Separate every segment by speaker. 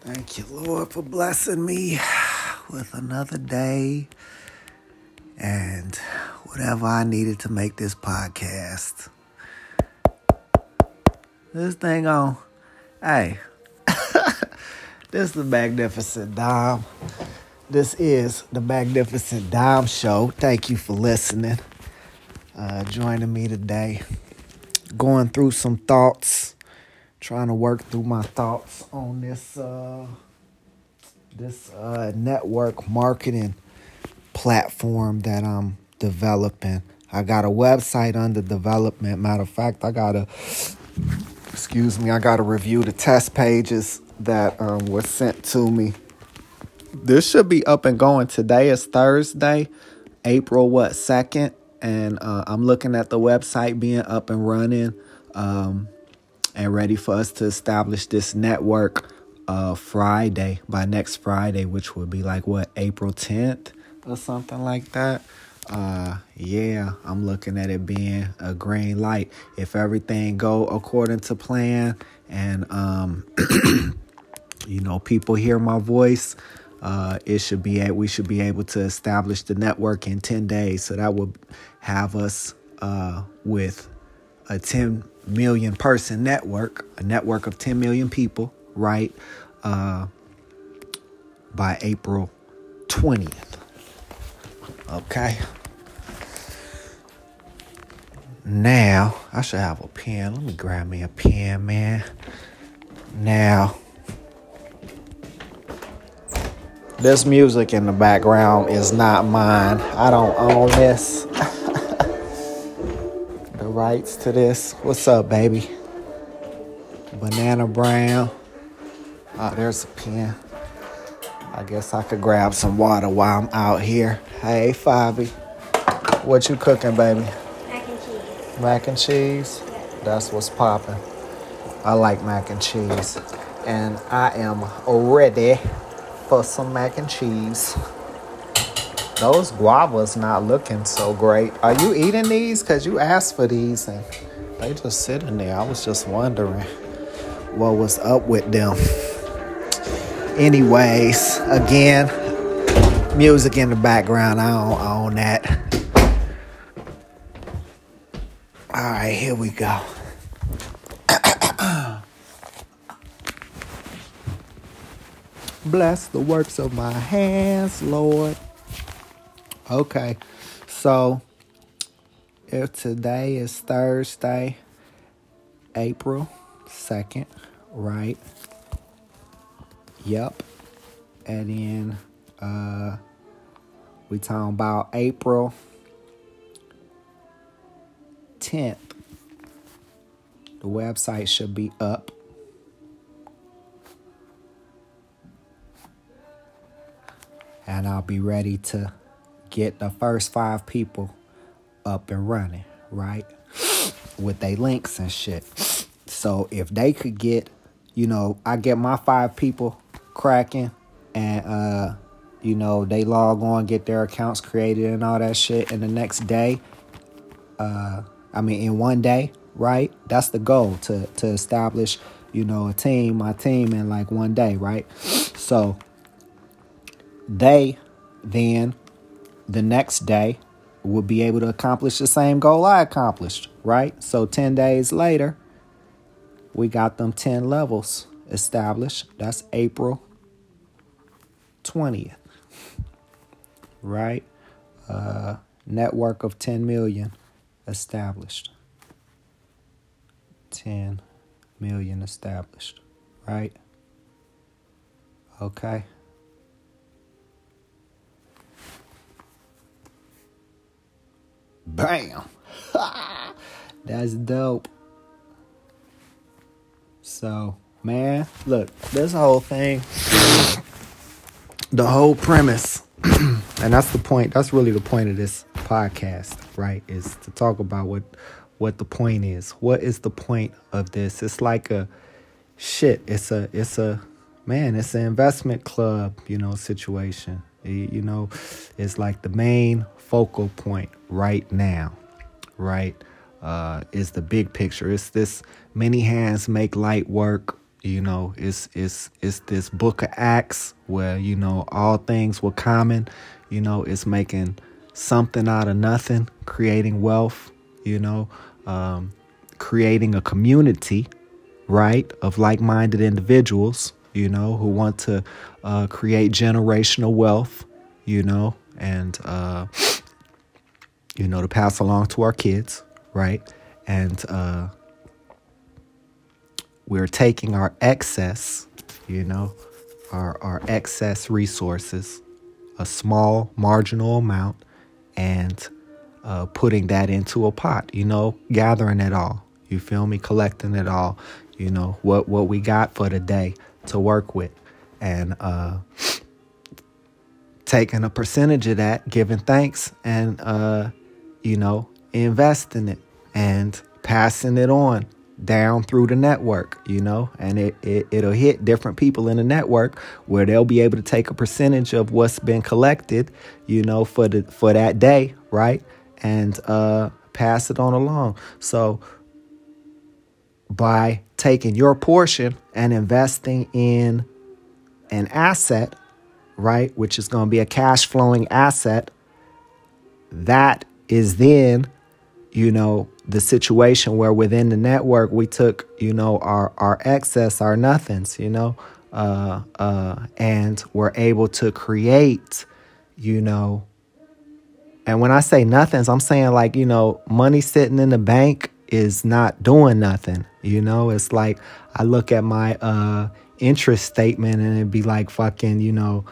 Speaker 1: Thank you, Lord, for blessing me with another day and whatever I needed to make this podcast. This thing on. Hey, this is the Magnificent Dom. This is the Magnificent Dom Show. Thank you for listening, uh, joining me today. Going through some thoughts trying to work through my thoughts on this uh, this uh, network marketing platform that I'm developing. I got a website under development. Matter of fact, I got a excuse me. I gotta review the test pages that um, were sent to me. This should be up and going. Today is Thursday, April what second, and uh, I'm looking at the website being up and running. Um, and ready for us to establish this network uh, Friday, by next Friday, which would be like what, April 10th or something like that. Uh, yeah, I'm looking at it being a green light. If everything go according to plan and, um, you know, people hear my voice, uh, it should be we should be able to establish the network in 10 days. So that would have us uh, with a 10 million person network, a network of 10 million people, right? Uh, by April 20th. Okay. Now, I should have a pen. Let me grab me a pen, man. Now, this music in the background is not mine. I don't own this. rights to this. What's up, baby? Banana Brown. Oh, there's a pen. I guess I could grab some water while I'm out here. Hey, Fabi. What you cooking, baby?
Speaker 2: Mac and cheese.
Speaker 1: Mac and cheese? That's what's popping. I like mac and cheese. And I am ready for some mac and cheese. Those guavas not looking so great. Are you eating these? Cause you asked for these and they just sitting there. I was just wondering what was up with them. Anyways, again, music in the background. I don't own that. All right, here we go. Bless the works of my hands, Lord. Okay. So if today is Thursday, April 2nd, right? Yep. And then uh we talking about April 10th. The website should be up. And I'll be ready to get the first five people up and running, right? With their links and shit. So if they could get, you know, I get my five people cracking and uh you know, they log on, get their accounts created and all that shit and the next day uh I mean in one day, right? That's the goal to to establish, you know, a team, my team in like one day, right? So they then the next day will be able to accomplish the same goal I accomplished, right? So 10 days later, we got them 10 levels established. That's April 20th, right? Uh, network of 10 million established. 10 million established, right? Okay. Bam. That's dope. So, man, look, this whole thing, the whole premise, and that's the point, that's really the point of this podcast, right? Is to talk about what what the point is. What is the point of this? It's like a shit, it's a it's a man, it's an investment club, you know, situation. You know, it's like the main focal point right now, right? Uh, is the big picture. It's this many hands make light work You know, it's it's it's this book of acts where you know all things were common. You know, it's making something out of nothing, creating wealth. You know, um, creating a community, right, of like-minded individuals. You know, who want to uh, create generational wealth. You know, and uh, you know to pass along to our kids, right, and uh, we're taking our excess, you know, our, our excess resources, a small marginal amount, and uh, putting that into a pot, you know, gathering it all. You feel me? Collecting it all, you know, what, what we got for the day to work with. And uh, taking a percentage of that, giving thanks, and, uh, you know, investing it and passing it on down through the network, you know, and it, it it'll hit different people in the network where they'll be able to take a percentage of what's been collected, you know, for the for that day, right? And uh pass it on along. So by taking your portion and investing in an asset, right, which is going to be a cash flowing asset, that is then you know, the situation where within the network we took, you know, our our excess, our nothings, you know, uh, uh, and we're able to create, you know. And when I say nothings, I'm saying like, you know, money sitting in the bank is not doing nothing. You know, it's like I look at my uh interest statement and it'd be like fucking, you know,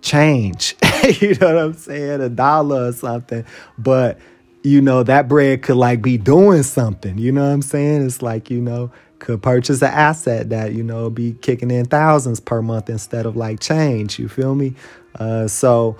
Speaker 1: change. you know what I'm saying? A dollar or something. But you know, that bread could like be doing something. You know what I'm saying? It's like, you know, could purchase an asset that, you know, be kicking in thousands per month instead of like change. You feel me? Uh, so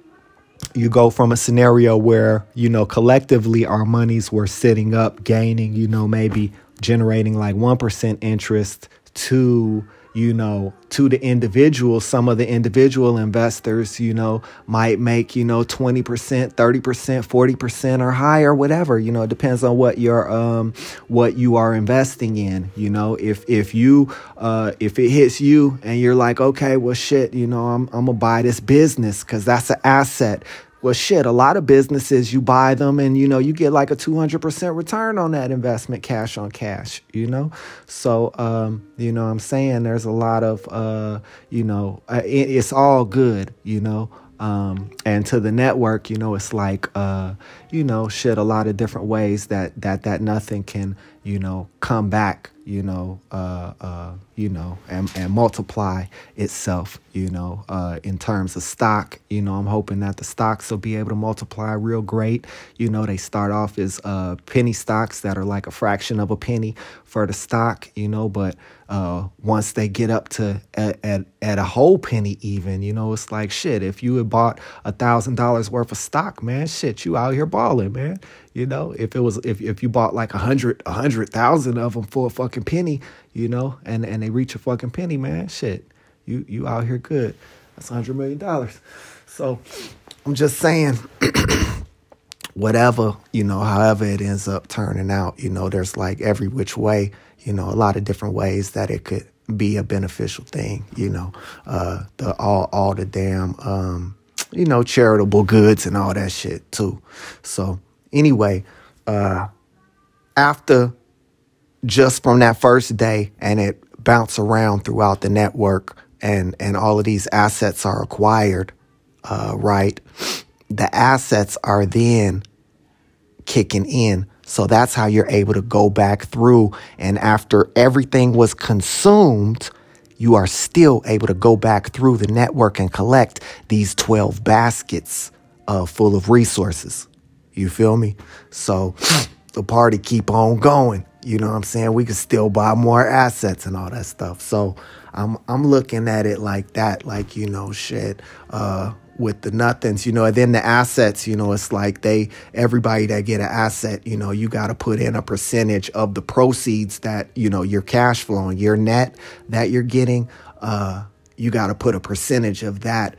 Speaker 1: you go from a scenario where, you know, collectively our monies were sitting up, gaining, you know, maybe generating like 1% interest to you know, to the individual, some of the individual investors, you know, might make, you know, 20%, 30%, 40% or higher, whatever, you know, it depends on what you're, um, what you are investing in, you know, if, if you, uh, if it hits you and you're like, okay, well, shit, you know, I'm, I'm gonna buy this business cause that's an asset well, shit, a lot of businesses, you buy them and, you know, you get like a 200% return on that investment, cash on cash, you know? So, um, you know I'm saying? There's a lot of, uh, you know, uh, it's all good, you know? Um, and to the network, you know, it's like, uh, you know, shit, a lot of different ways that, that, that nothing can, you know, come back, you know, uh, uh, you know, and, and multiply itself, you know, uh, in terms of stock. You know, I'm hoping that the stocks will be able to multiply real great. You know, they start off as uh, penny stocks that are like a fraction of a penny for the stock, you know, but uh, once they get up to at, at, at a whole penny even, you know, it's like shit. If you had bought a thousand dollars worth of stock, man, shit, you out here balling, man. You know, if it was if if you bought like a hundred a hundred thousand of them for a fucking penny, you know, and and they reach a fucking penny, man, shit, you you out here good. That's a hundred million dollars. So I'm just saying. whatever you know however it ends up turning out you know there's like every which way you know a lot of different ways that it could be a beneficial thing you know uh the all all the damn um you know charitable goods and all that shit too so anyway, uh, after just from that first day and it bounced around throughout the network and, and all of these assets are acquired, uh, right? The assets are then kicking in. So that's how you're able to go back through. And after everything was consumed, you are still able to go back through the network and collect these 12 baskets uh, full of resources. You feel me? So the party keep on going. You know what I'm saying? We could still buy more assets and all that stuff. So I'm I'm looking at it like that, like, you know, shit, uh, with the nothings, you know, and then the assets, you know, it's like they everybody that get an asset, you know, you gotta put in a percentage of the proceeds that, you know, your cash flowing, your net that you're getting, uh, you gotta put a percentage of that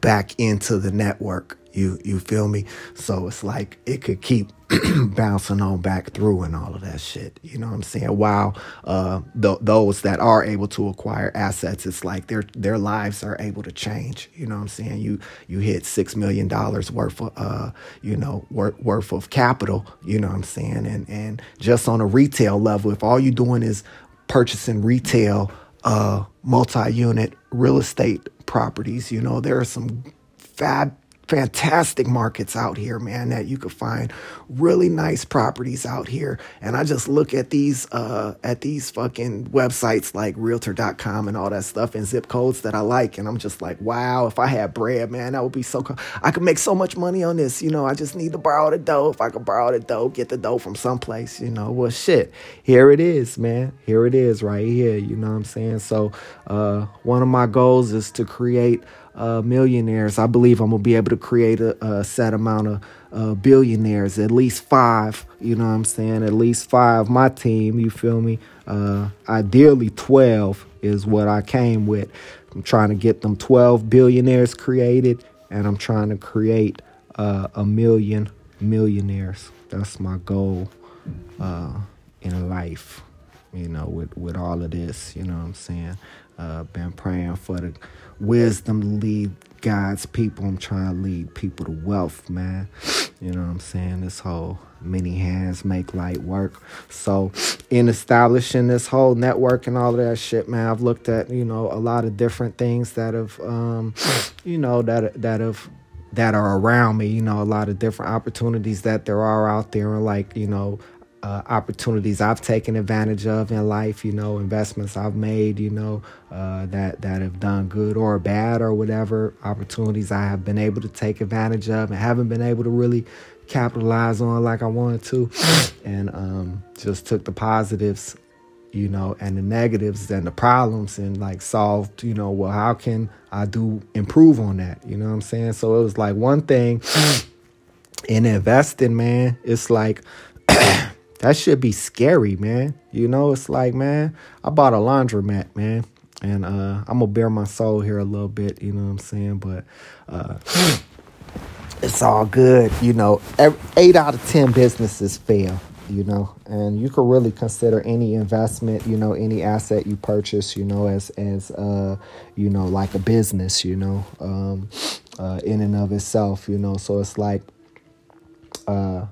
Speaker 1: back into the network You you feel me? So it's like it could keep bouncing on back through and all of that shit. You know what I'm saying? While uh, th- those that are able to acquire assets, it's like their their lives are able to change. You know what I'm saying? You you hit six million dollars worth of uh, you know worth, worth of capital. You know what I'm saying? And and just on a retail level, if all you're doing is purchasing retail uh, multi-unit real estate properties, you know there are some fab fantastic markets out here, man, that you could find really nice properties out here. And I just look at these uh at these fucking websites like realtor.com and all that stuff and zip codes that I like and I'm just like, wow, if I had bread, man, that would be so cool. I could make so much money on this, you know. I just need to borrow the dough. If I could borrow the dough, get the dough from someplace, you know. Well, shit. Here it is, man. Here it is right here, you know what I'm saying? So, uh one of my goals is to create uh, millionaires. I believe I'm gonna be able to create a, a set amount of uh, billionaires, at least five. You know what I'm saying? At least five. My team, you feel me? Uh, ideally, twelve is what I came with. I'm trying to get them twelve billionaires created, and I'm trying to create uh, a million millionaires. That's my goal uh, in life. You know, with with all of this, you know what I'm saying? Uh, been praying for the wisdom to lead God's people. I'm trying to lead people to wealth, man. You know what I'm saying? This whole many hands make light work. So, in establishing this whole network and all of that shit, man, I've looked at you know a lot of different things that have, um, you know, that that have that are around me. You know, a lot of different opportunities that there are out there, and like you know, uh, opportunities I've taken advantage of in life, you know, investments I've made, you know, uh, that that have done good or bad or whatever, opportunities I have been able to take advantage of and haven't been able to really capitalize on like I wanted to, and um, just took the positives, you know, and the negatives and the problems and like solved, you know, well, how can I do improve on that? You know what I'm saying? So it was like one thing in investing, man. It's like that should be scary, man. You know, it's like, man, I bought a laundromat, man. And uh, I'm gonna bare my soul here a little bit, you know what I'm saying? But uh, it's all good, you know. Every, eight out of ten businesses fail, you know, and you could really consider any investment, you know, any asset you purchase, you know, as as uh, you know, like a business, you know, um, uh, in and of itself, you know. So it's like, uh,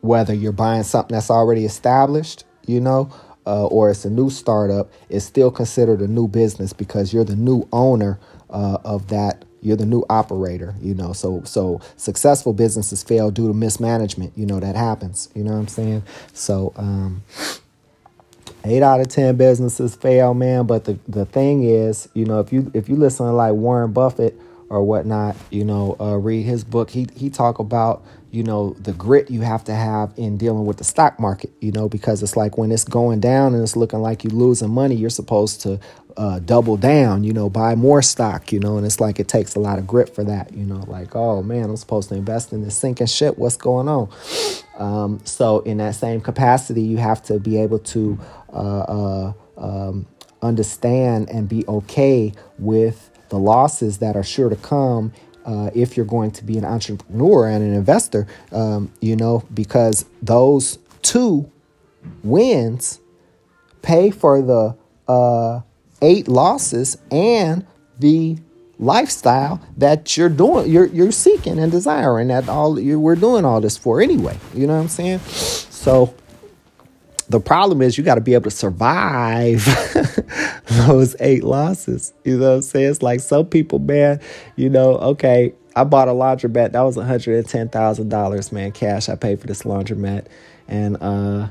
Speaker 1: whether you're buying something that's already established, you know, uh, or it's a new startup, it's still considered a new business because you're the new owner uh, of that. You're the new operator, you know. So, so successful businesses fail due to mismanagement. You know that happens. You know what I'm saying? So, um, eight out of ten businesses fail, man. But the the thing is, you know, if you if you listen to like Warren Buffett or whatnot, you know, uh, read his book. He he talk about you know the grit you have to have in dealing with the stock market you know because it's like when it's going down and it's looking like you're losing money you're supposed to uh, double down you know buy more stock you know and it's like it takes a lot of grit for that you know like oh man i'm supposed to invest in this sinking ship what's going on um, so in that same capacity you have to be able to uh, uh, um, understand and be okay with the losses that are sure to come uh, if you're going to be an entrepreneur and an investor, um, you know, because those two wins pay for the uh, eight losses and the lifestyle that you're doing, you're you're seeking and desiring. That all you we're doing all this for anyway. You know what I'm saying? So the problem is you got to be able to survive those eight losses. You know what I'm saying? It's like some people, man, you know, okay, I bought a laundromat. That was $110,000, man, cash I paid for this laundromat. And uh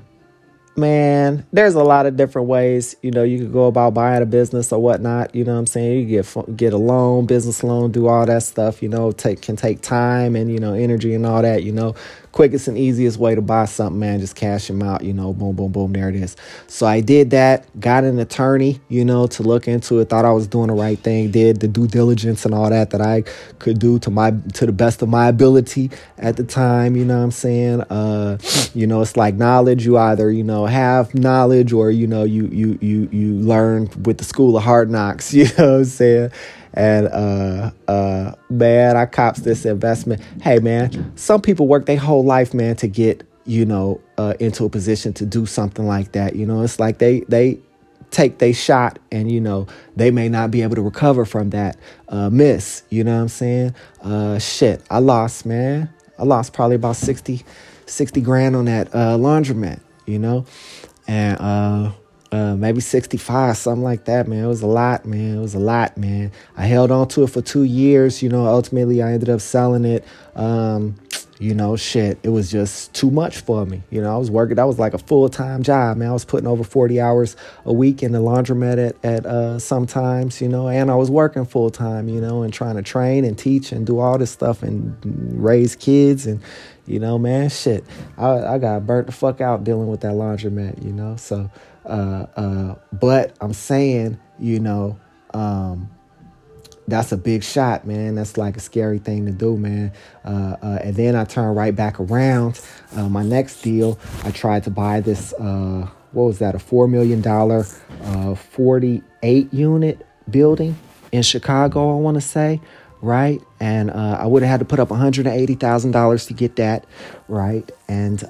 Speaker 1: man, there's a lot of different ways, you know, you could go about buying a business or whatnot, you know what I'm saying? You get get a loan, business loan, do all that stuff, you know, take can take time and, you know, energy and all that, you know quickest and easiest way to buy something, man. Just cash them out, you know, boom, boom, boom, there it is. So I did that, got an attorney, you know, to look into it, thought I was doing the right thing, did the due diligence and all that that I could do to my to the best of my ability at the time, you know what I'm saying? Uh, you know, it's like knowledge. You either, you know, have knowledge or you know you you you you learn with the school of hard knocks you know what i'm saying and uh uh man i cops this investment. Hey man some people work their whole life man to get you know uh, into a position to do something like that. You know it's like they they take they shot and you know they may not be able to recover from that uh, miss. You know what i'm saying? Uh, shit i lost man. I lost probably about 60 60 grand on that uh, laundromat you know? And uh, maybe 65 something like that man it was a lot man it was a lot man i held on to it for two years you know ultimately i ended up selling it um, you know, shit, it was just too much for me. You know, I was working, that was like a full time job, man. I was putting over 40 hours a week in the laundromat at, at uh, sometimes, you know, and I was working full time, you know, and trying to train and teach and do all this stuff and raise kids. And, you know, man, shit, I, I got burnt the fuck out dealing with that laundromat, you know. So, uh, uh, but I'm saying, you know, um, that's a big shot, man. That's like a scary thing to do, man. Uh, uh, and then I turned right back around. Uh, my next deal, I tried to buy this. Uh, what was that? A four million dollar, uh, forty-eight unit building in Chicago. I want to say, right? And uh, I would have had to put up one hundred and eighty thousand dollars to get that, right? And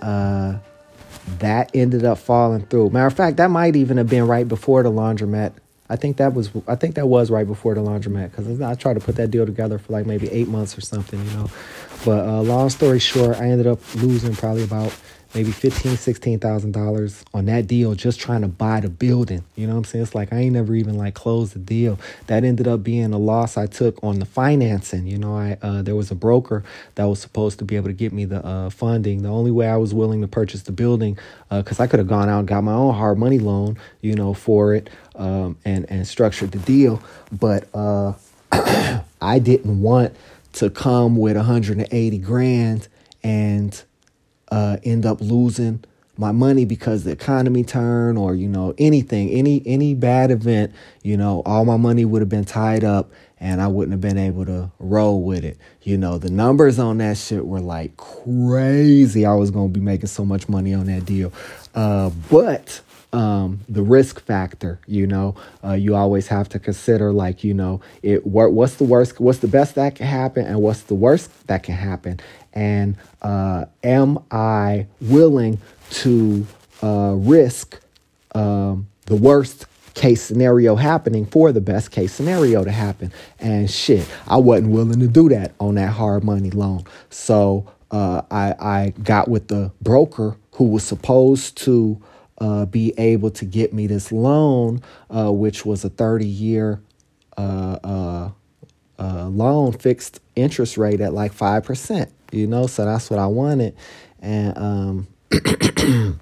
Speaker 1: that ended up falling through. Matter of fact, that might even have been right before the laundromat I think that was I think that was right before the laundromat because I tried to put that deal together for like maybe eight months or something, you know. But uh, long story short, I ended up losing probably about maybe fifteen, sixteen thousand dollars on that deal just trying to buy the building. You know what I'm saying? It's like I ain't never even like closed the deal. That ended up being a loss I took on the financing. You know, I uh, there was a broker that was supposed to be able to get me the uh, funding. The only way I was willing to purchase the building because uh, I could have gone out and got my own hard money loan, you know, for it um, and and structured the deal, but uh, I didn't want to come with 180 grand and uh, end up losing my money because the economy turned or you know anything any any bad event you know all my money would have been tied up and I wouldn't have been able to roll with it you know the numbers on that shit were like crazy I was to be making so much money on that deal uh, but um, the risk factor. You know, uh, you always have to consider like you know it. What, what's the worst? What's the best that can happen, and what's the worst that can happen? And uh, am I willing to uh, risk um, the worst case scenario happening for the best case scenario to happen? And shit, I wasn't willing to do that on that hard money loan. So uh, I, I got with the broker who was supposed to uh, be able to get me this loan, uh, which was a 30 year uh, uh, uh, loan, fixed interest rate at like 5%, you know? So that's what I wanted. And um,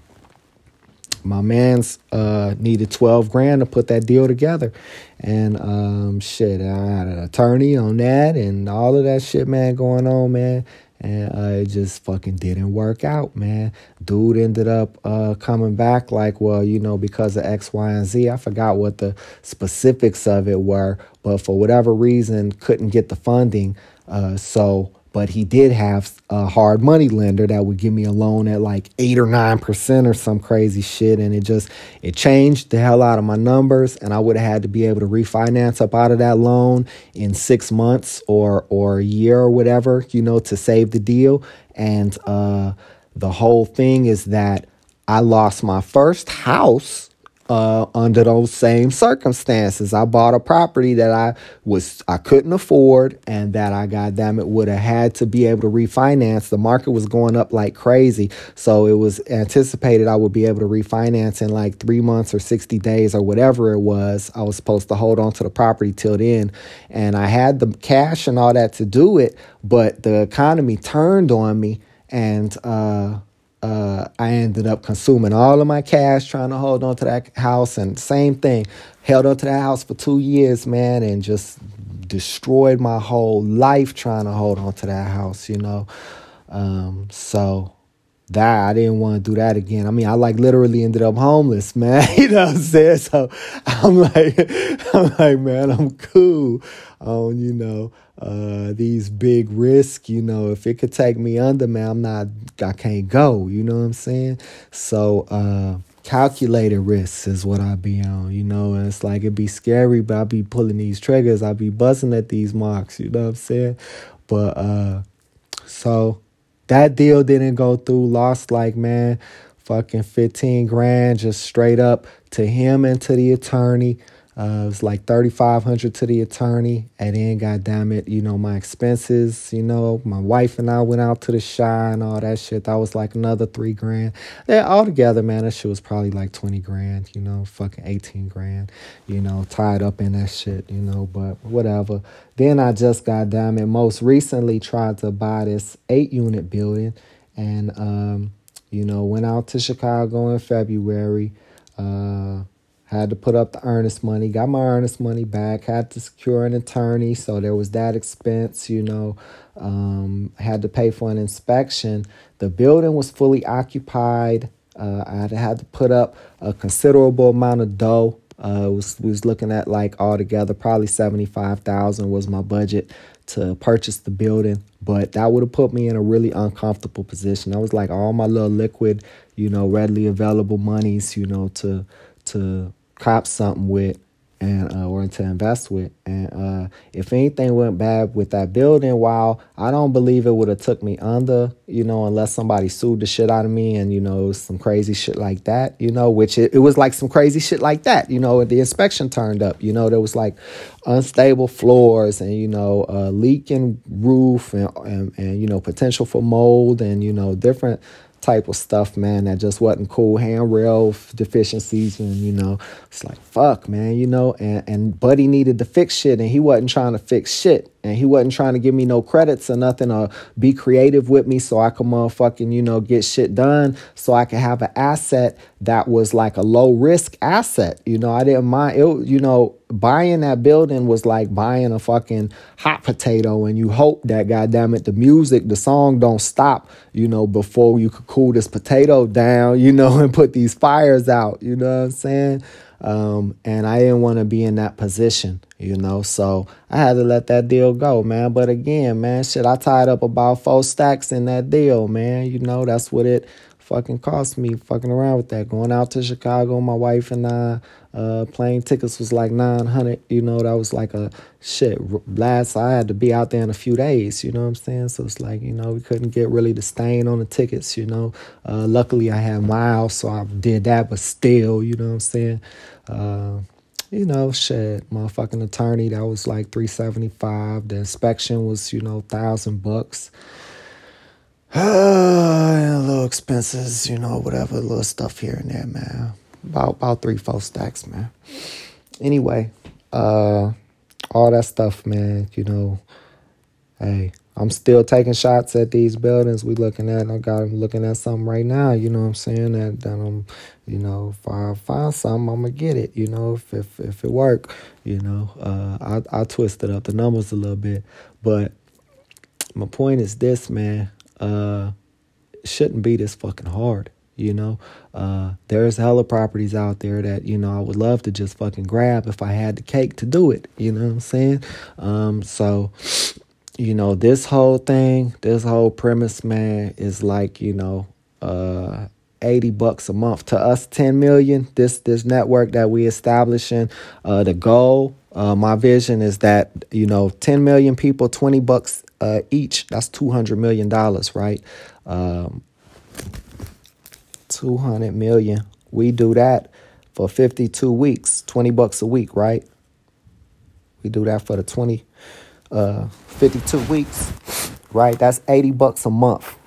Speaker 1: my man's uh, needed 12 grand to put that deal together. And um, shit, I had an attorney on that and all of that shit, man, going on, man and uh, it just fucking didn't work out, man. Dude ended up uh, coming back like, well, you know, because of X, Y, and Z. I forgot what the specifics of it were, but for whatever reason, couldn't get the funding. Uh, so but he did have a hard money lender that would give me a loan at like eight or nine percent or some crazy shit and it just it changed the hell out of my numbers and i would have had to be able to refinance up out of that loan in six months or or a year or whatever you know to save the deal and uh the whole thing is that i lost my first house uh, under those same circumstances. I bought a property that I was I couldn't afford and that I goddamn it would have had to be able to refinance. The market was going up like crazy, so it was anticipated I would be able to refinance in like three months or sixty days or whatever it was. I was supposed to hold on to the property till then, and I had the cash and all that to do it, but the economy turned on me and. Uh, uh, I ended up consuming all of my cash trying to hold on to that house. And same thing, held on to that house for two years, man, and just destroyed my whole life trying to hold on to that house, you know. Um, so that I didn't want to do that again. I mean, I like literally ended up homeless, man. you know what I'm saying? So I'm like, I'm like, man, I'm cool on, you know, uh, these big risks, you know, if it could take me under, man, I'm not, I can't go, you know what I'm saying? So, uh, calculated risks is what I be on, you know. And it's like it'd be scary, but I be pulling these triggers. I be buzzing at these marks, you know what I'm saying? But uh so that deal didn't go through. Lost like man, fucking 15 grand just straight up to him and to the attorney. Uh, it was like thirty five hundred to the attorney, and then, goddamn it, you know my expenses. You know, my wife and I went out to the Chi and all that shit. That was like another three grand. Yeah, all together, man, that shit was probably like twenty grand. You know, fucking eighteen grand. You know, tied up in that shit. You know, but whatever. Then I just, goddamn it, most recently tried to buy this eight unit building, and um, you know, went out to Chicago in February. Uh, had to put up the earnest money, got my earnest money back, had to secure an attorney, so there was that expense, you know. Um, had to pay for an inspection. The building was fully occupied. Uh, I had to, put up a considerable amount of dough. Uh, was was looking at like altogether probably seventy five thousand was my budget to purchase the building, but that would have put me in a really uncomfortable position. I was like all my little liquid, you know, readily available monies, you know, to to cop something with and uh, or to invest with. And uh, if anything went bad with that building, while I don't believe it would have took me under, you know, unless somebody sued the shit out of me and you know some crazy shit like that, you know, which it, it was like some crazy shit like that, you know. The inspection turned up, you know, there was like unstable floors and you know uh, leaking roof and, and and you know potential for mold and you know different type of stuff, man, that just wasn't cool. Handrail deficiencies, and you know, it's like fuck, man, you know. And and Buddy needed to fix shit, and he wasn't trying to fix shit, and he wasn't trying to give me no credits or nothing, or be creative with me so I could motherfucking you know get shit done, so I could have an asset that was like a low risk asset. You know, I didn't mind it. You know, buying that building was like buying a fucking hot potato and you hope that goddamn it the music the song don't stop you know before you could cool this potato down you know and put these fires out you know what i'm saying? Um, and i didn't want to be in that position you know? So i had to let that deal go man. But again man shit i tied up about four stacks in that deal man. You know that's what it fucking cost me fucking around with that. Going out to Chicago, my wife and I, uh, plane tickets was like 900, you know, that was like a shit. Last, I had to be out there in a few days, you know what I'm saying? So it's like, you know, we couldn't get really the stain on the tickets, you know. Uh, luckily, I had miles, so I did that, but still, you know what I'm saying? Uh, you know, shit, motherfucking attorney, that was like 375. The inspection was, you know, thousand bucks. Uh, little expenses, you know, whatever, little stuff here and there, man. About about three, four stacks, man. Anyway, uh, all that stuff, man. You know, hey, I'm still taking shots at these buildings we looking at. I got looking at something right now. You know what I'm saying? That, that I'm, you know, if I find something, I'm gonna get it. You know, if if if it work, you know, uh, I I twisted up the numbers a little bit, but my point is this, man uh, shouldn't be this fucking hard. You know, uh, there's hella properties out there that you know I would love to just fucking grab if I had the cake to do it. You know what I'm saying? Um, so, you know, this whole thing, this whole premise, man, is like you know, uh, 80 bucks a month to us 10 million this this network that we establishing uh the goal uh my vision is that you know 10 million people 20 bucks uh, each. That's two hundred million dollars, right? Um, two hundred million. We do that for fifty-two weeks, twenty bucks a week, right? We do that for the 20, uh, 52 weeks, right? That's 80 bucks a month,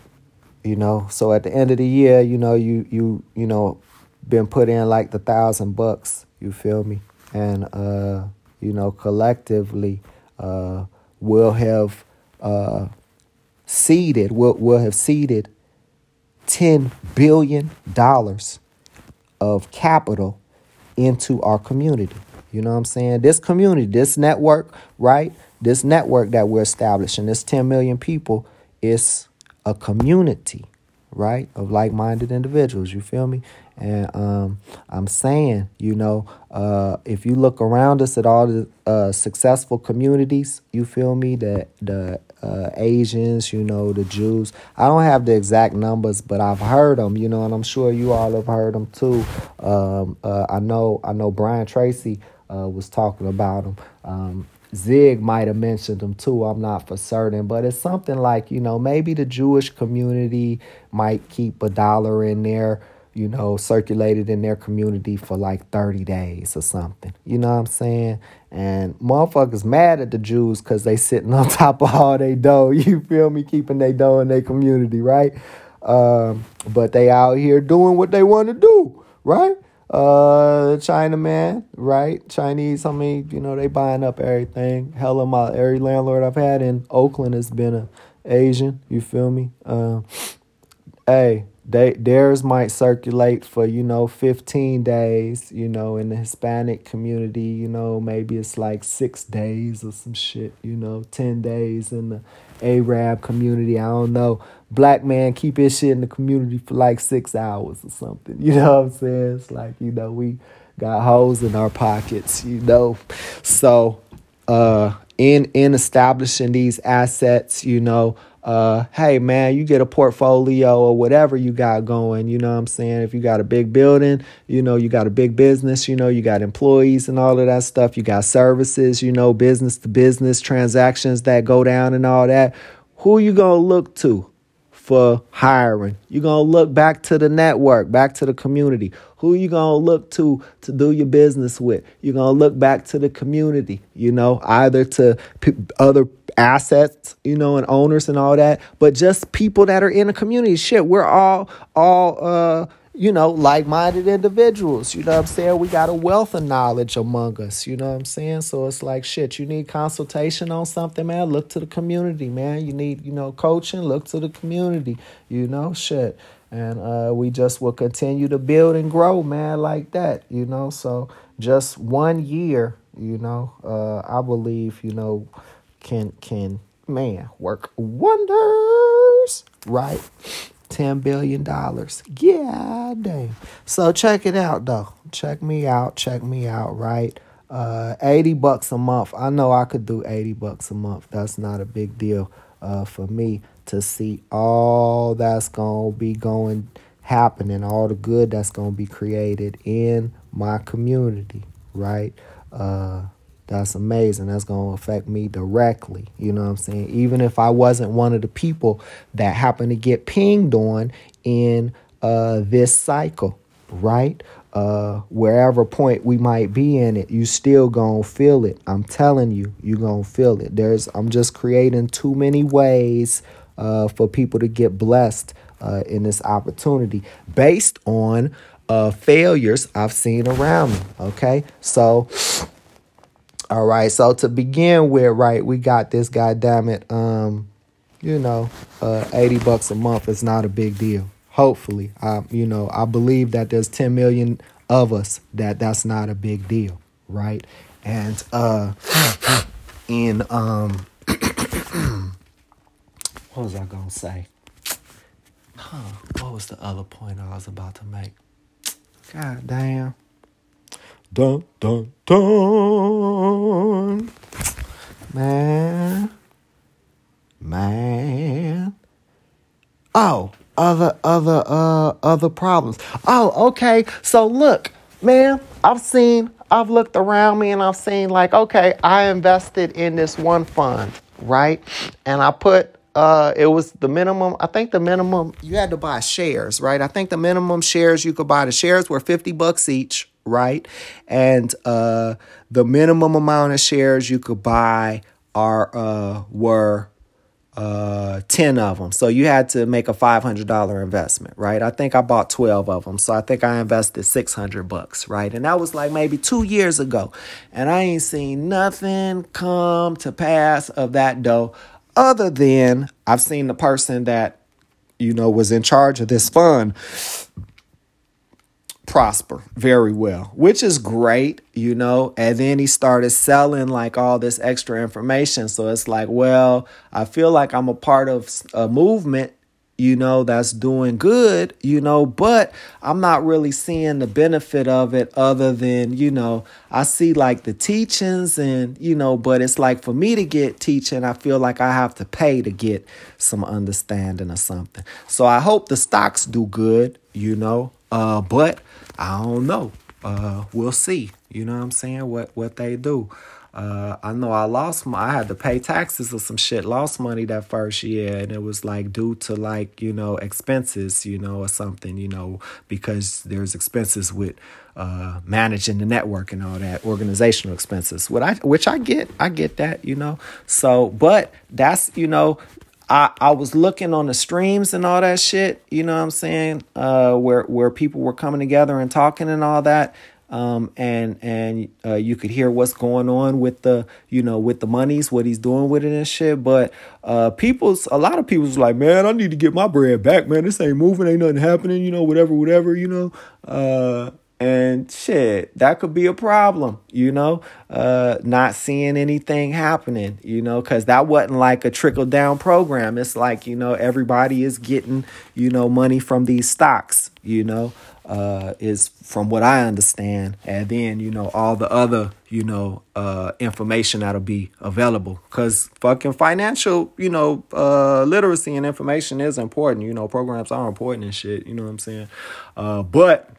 Speaker 1: you know? So at the end of the year, you know, you, you, you know, been put in like the thousand bucks, you feel me? And, uh, you know, collectively, uh, we'll have uh, seeded, we'll, we'll have seeded $10 billion of capital into our community. You know what I'm saying? This community, this network, right? This network that we're establishing, this 10 million people, is a community, right? Of like minded individuals. You feel me? And um, I'm saying, you know, uh, if you look around us at all the uh, successful communities, you feel me, that the uh, Asians, you know, the Jews. I don't have the exact numbers, but I've heard them, you know, and I'm sure you all have heard them too. Um, uh, I know, I know Brian Tracy uh, was talking about them. Um, Zig might have mentioned them too. I'm not for certain, but it's something like you know maybe the Jewish community might keep a dollar in there you know, circulated in their community for like 30 days or something. You know what I'm saying? And motherfuckers mad at the Jews because they sitting on top of all they dough. You feel me? Keeping their dough in their community, right? Um, but they out here doing what they want to do, right? Uh, China man, right? Chinese, I mean, you know, they buying up everything. Hell of my every landlord I've had in Oakland has been a Asian. You feel me? Um, hey, they theirs might circulate for you know 15 days you know in the hispanic community you know maybe it's like six days or some shit you know 10 days in the arab community i don't know black man keep his shit in the community for like six hours or something you know what i'm saying it's like you know we got holes in our pockets you know so uh in in establishing these assets you know uh, hey man, you get a portfolio or whatever you got going, you know what I'm saying? If you got a big building, you know, you got a big business, you know, you got employees and all of that stuff, you got services, you know, business to business transactions that go down and all that. Who you to look to? For hiring. You're going to look back to the network, back to the community. Who you going to look to to do your business with? You're going to look back to the community, you know, either to p- other assets, you know, and owners and all that, but just people that are in the community. Shit, we're all all uh you know, like minded individuals. You know what I'm saying? We got a wealth of knowledge among us. You know what I'm saying? So it's like, shit, you need consultation on something, man. Look to the community, man. You need, you know, coaching, look to the community, you know, shit. And uh, we just will continue to build and grow, man, like that, you know. So just one year, you know, uh, I believe, you know, can, can, man, work wonders, right? $10 billion. Yeah, damn. So check it out, though. Check me out. Check me out, right? Uh, 80 bucks a month. I know I could do 80 bucks a month. That's not a big deal uh, for me to see all that's going to be going happening, all the good that's going to be created in my community, right? Uh, that's amazing. That's going to affect me directly. You know what I'm saying? Even if I wasn't one of the people that happened to get pinged on in uh, this cycle, right? Uh, wherever point we might be in it, you still gonna feel it. I'm telling you, you gonna feel it. There's, I'm just creating too many ways uh, for people to get blessed uh, in this opportunity based on uh, failures I've seen around me. Okay, so all right. So to begin with, right, we got this guy. Damn it. Um, you know, uh, eighty bucks a month is not a big deal. Hopefully, I, you know, I believe that there's ten million of us that that's not a big deal, right? And uh, in um, what was I gonna say? Huh? What was the other point I was about to make? God damn. Dun, dun, dun. Man. Man. Oh, other other uh other problems. Oh, okay. So look, man, I've seen I've looked around me and I've seen like, okay, I invested in this one fund, right? And I put uh it was the minimum i think the minimum you had to buy shares right i think the minimum shares you could buy the shares were 50 bucks each right? And uh, the minimum amount of shares you could buy are uh, were uh, 10 of them. So you had to make a $500 investment, right? I think I bought 12 of them. So I think I invested 600 bucks, right? And that was like maybe 2 years ago. And I ain't seen nothing come to pass of that dough other than I've seen the person that you know was in charge of this fund prosper very well, which is great, you know. And then he started selling like all this extra information. So it's like, well, I feel like I'm a part of a movement, you know, that's doing good, you know, but I'm not really seeing the benefit of it other than, you know, I see like the teachings and, you know, but it's like for me to get teaching, I feel like I have to pay to get some understanding or something. So I hope the stocks do good, you know, uh, but I don't know. Uh, we'll see. You know what I'm saying? What what they do. Uh, I know I lost my, I had to pay taxes or some shit, lost money that first year, and it was like due to like, you know, expenses, you know, or something, you know, because there's expenses with uh, managing the network and all that, organizational expenses. What I, which I get, I get that, you know. So, but that's, you know, I, I was looking on the streams and all that shit, you know what I'm saying? Uh, where where people were coming together and talking and all that um, and and uh, you could hear what's going on with the you know with the monies, what he's doing with it and shit. But uh, people's a lot of people's like, man, I need to get my bread back, man. This ain't moving, ain't nothing happening, you know, whatever, whatever, you know. Uh, and shit, that could be a problem, you know, uh, not seeing anything happening, you know, because that wasn't like a trickle down program. It's like, you know, everybody is getting, you know, money from these stocks, you know uh, is from what I understand, and then you know all the other you know uh, information that'll be available. Cause fucking financial you know uh, literacy and information is important. You know programs are important and shit. You know what I'm saying? Uh, but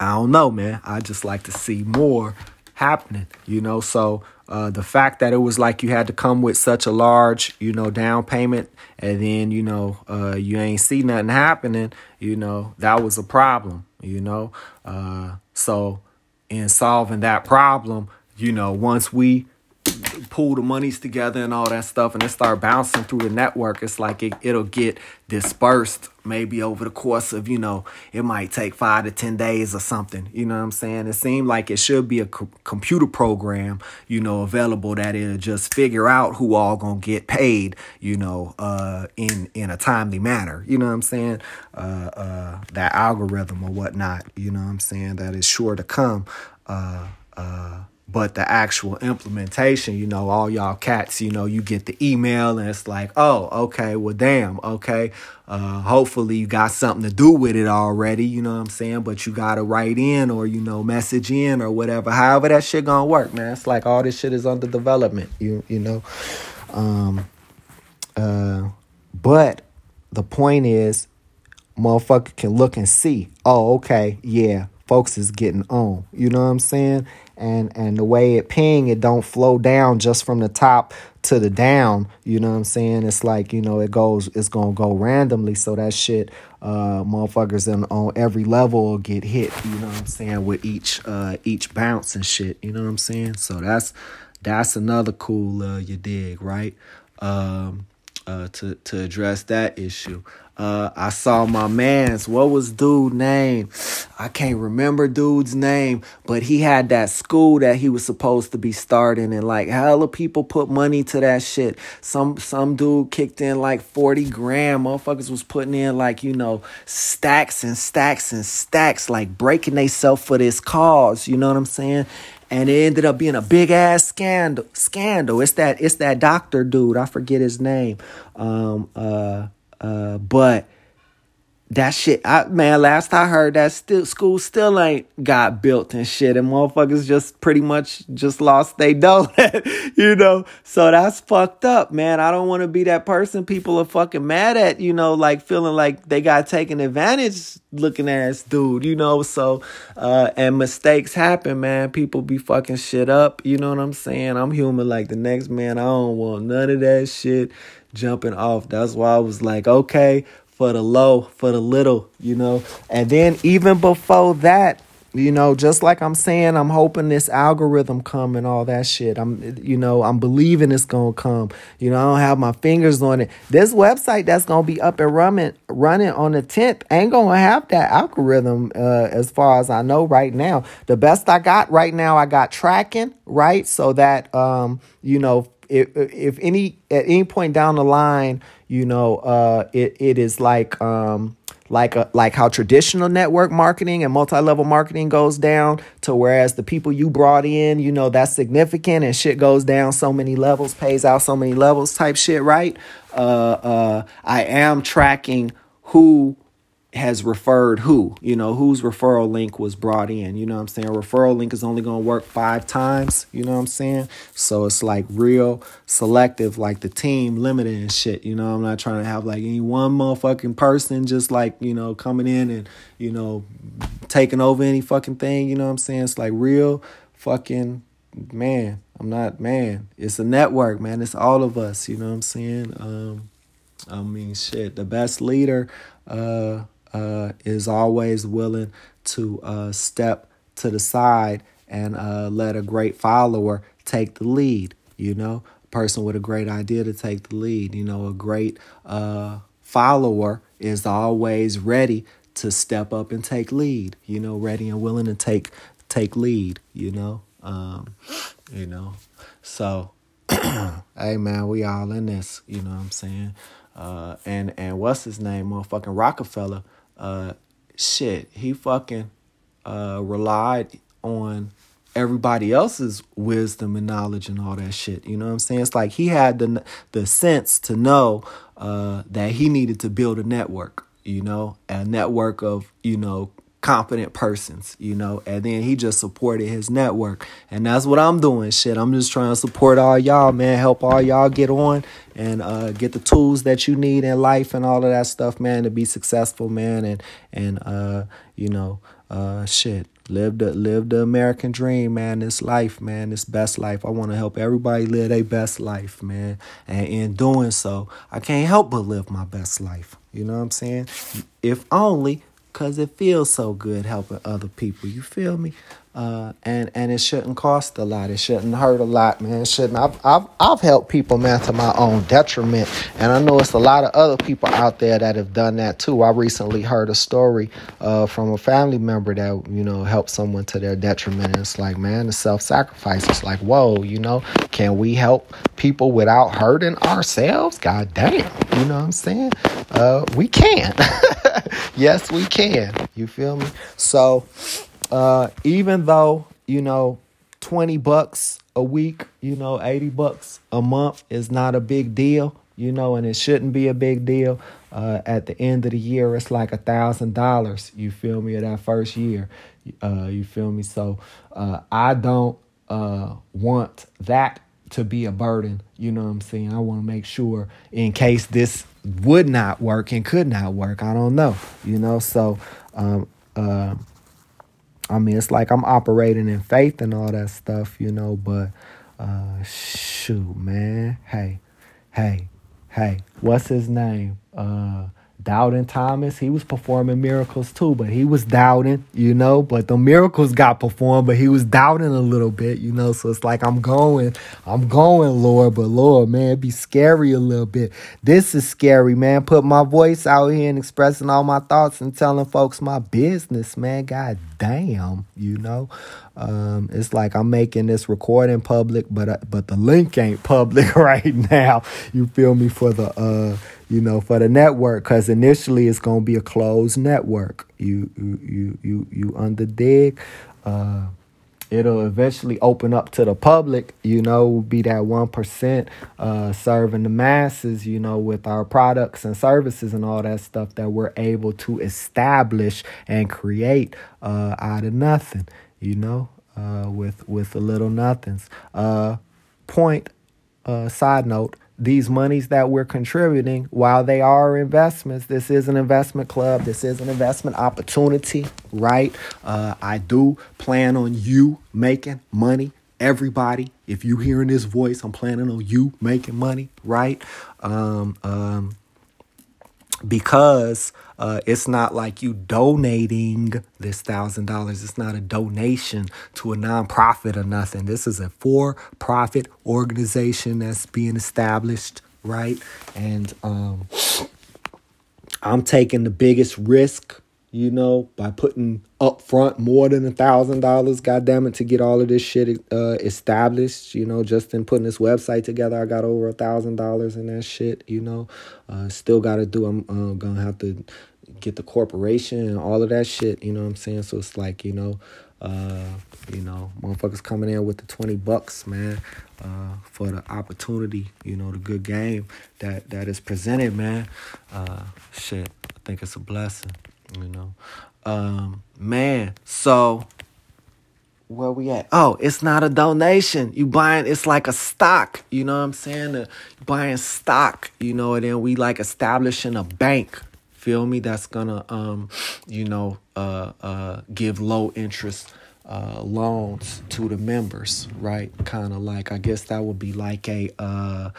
Speaker 1: I don't know, man. I just like to see more happening. You know, so uh, the fact that it was like you had to come with such a large, you know, down payment, and then you know uh, you ain't see nothing happening, you know, that was a problem, you know. Uh, so in solving that problem, you know, once we pull the monies together and all that stuff and it start bouncing through the network. It's like it, it'll get dispersed maybe over the course of you know it might take five to ten days or something. You know what i'm saying? It seemed like it should be a co- computer program you know available that it'll just figure out who all gonna get paid you know uh in in a timely manner. You know what i'm saying? Uh uh that algorithm or whatnot you know what i'm saying that is sure to come uh uh but the actual implementation, you know, all y'all cats, you know, you get the email and it's like, oh, okay, well, damn, okay. Uh, hopefully you got something to do with it already, you know what I'm saying? But you gotta write in or, you know, message in or whatever. However that shit gonna work, man. It's like all this shit is under development, you you know. Um uh but the point is motherfucker can look and see, oh, okay, yeah, folks is getting on. You know what I'm saying? And and the way it ping it don't flow down just from the top to the down you know what i'm saying? It's like you know it goes it's gonna go randomly so that shit uh motherfuckers on, on every level get hit you know what i'm saying with each uh each bounce and shit you know what i'm saying? So that's that's another cool uh you dig right? Um uh to to address that issue uh, I saw my man's. What was dude name? I can't remember dude's name, but he had that school that he was supposed to be starting, and like hella people put money to that shit. Some some dude kicked in like forty grand. Motherfuckers was putting in like you know stacks and stacks and stacks, like breaking themselves for this cause. You know what I'm saying? and it ended up being a big ass scandal. Scandal. It's that. It's that doctor dude. I forget his name. Um. Uh. Uh, but that shit, I man, last I heard that still school still ain't got built and shit, and motherfuckers just pretty much just lost they dough, you know. So that's fucked up, man. I don't want to be that person people are fucking mad at, you know, like feeling like they got taken advantage looking ass dude, you know. So uh and mistakes happen, man. People be fucking shit up, you know what I'm saying? I'm human like the next man. I don't want none of that shit jumping off. That's why I was like, okay, for the low, for the little, you know. And then even before that, you know, just like I'm saying, I'm hoping this algorithm come and all that shit. I'm, you know, I'm believing it's gonna come. You know, I don't have my fingers on it. This website that's gonna be up and running, running on the 10th, ain't gonna have that algorithm. Uh, as far as I know right now, the best I got right now, I got tracking right, so that um, you know, if if any at any point down the line, you know, uh, it it is like um like a, like how traditional network marketing and multi-level marketing goes down to whereas the people you brought in you know that's significant and shit goes down so many levels pays out so many levels type shit right? Uh uh i am tracking who has referred who, you know, whose referral link was brought in. You know what I'm saying? Referral link is only going to work five times. You know what I'm saying? So it's like real selective, like the team limited and shit. You know, I'm not trying to have like any one motherfucking person just like, you know, coming in and, you know, taking over any fucking thing. You know what I'm saying? It's like real fucking man. I'm not, man. It's a network, man. It's all of us. You know what I'm saying? Um, I mean, shit, the best leader, uh, uh, is always willing to uh, step to the side and uh, let a great follower take the lead. You know, a person with a great idea to take the lead. You know, a great uh, follower is always ready to step up and take lead. You know, ready and willing to take take lead. You know, um, you know, so. hey man, we all in this, you know what I'm saying? Uh, and and what's his name, motherfucking Rockefeller? Uh, shit, he fucking uh, relied on everybody else's wisdom and knowledge and all that shit. You know what I'm saying? It's like he had the the sense to know uh, that he needed to build a network. You know, a network of you know competent persons, you know, and then he just supported his network. And that's what I'm doing. Shit, I'm just trying to support all y'all, man, help all y'all get on and uh, get the tools that you need in life and all of that stuff, man, to be successful, man, and and uh, you know, uh, shit. Live the live the American dream, man. This life, man, this best life. I want to help everybody live their best life, man. And in doing so, I can't help but live my best life. You know what I'm saying? If only because it feels so good helping other people. You feel me? Uh, and and it shouldn't cost a lot. It shouldn't hurt a lot, man. It shouldn't. I've I've I've helped people, man, to my own detriment, and I know it's a lot of other people out there that have done that too. I recently heard a story uh, from a family member that you know helped someone to their detriment. And it's like, man, the self sacrifice. It's like, whoa, you know, can we help people without hurting ourselves? God damn, you know what I'm saying? Uh, we can. yes, we can. You feel me? So uh, even though you know 20 bucks a week you know 80 bucks a month is not a big deal you know and it shouldn't be a big deal. Uh, at the end of the year it's like a thousand dollars you feel me that first year. Uh, you feel me? So uh, i don't uh, want that to be a burden you know what i'm saying? I want to make sure in case this would not work and could not work i don't know you know? So um, uh, I mean, it's like I'm operating in faith and all that stuff, you know, but uh shoot, man. Hey, hey, hey, what's his name? Uh Doubting Thomas, he was performing miracles too, but he was doubting, you know. But the miracles got performed, but he was doubting a little bit, you know. So it's like I'm going, I'm going, Lord, but Lord, man, be scary a little bit. This is scary, man. Put my voice out here and expressing all my thoughts and telling folks my business, man. God damn, you know. Um, it's like I'm making this recording public, but uh, but the link ain't public right now. You feel me for the uh you know, for the network, because initially it's gonna be a closed network. You you you you you under dig. Uh, it'll eventually open up to the public. You know, be that one percent uh, serving the masses. You know, with our products and services and all that stuff that we're able to establish and create uh, out of nothing. You know, uh, with with the little nothings. Uh, point. Uh, side note these monies that we're contributing, while they are investments, this is an investment club. This is an investment opportunity, right? Uh, I do plan on you making money. Everybody, if you're hearing this voice, I'm planning on you making money, right? Um, um, because uh, it's not like you donating this thousand dollars. It's not a donation to a nonprofit or nothing. This is a for-profit organization that's being established, right? And um, I'm taking the biggest risk you know, by putting up front more than a thousand dollars, goddamn it, to get all of this shit uh, established. You know, just in putting this website together, I got over a thousand dollars in that shit. You know, uh, still got to do. I'm uh, gonna have to get the corporation and all of that shit. You know what I'm saying? So it's like you know, uh, you know, motherfuckers coming in with the twenty bucks, man, uh, for the opportunity. You know, the good game that that is presented, man. Uh, shit, I think it's a blessing. You know, um, man. So where we at? Oh, it's not a donation. You buying it's like a stock. You know what I'm saying? Uh, buying stock. You know, and then we like establishing a bank. Feel me? That's gonna um, you know, uh, uh, give low interest uh, loans to the members, right? Kind of like I guess that would be like a uh,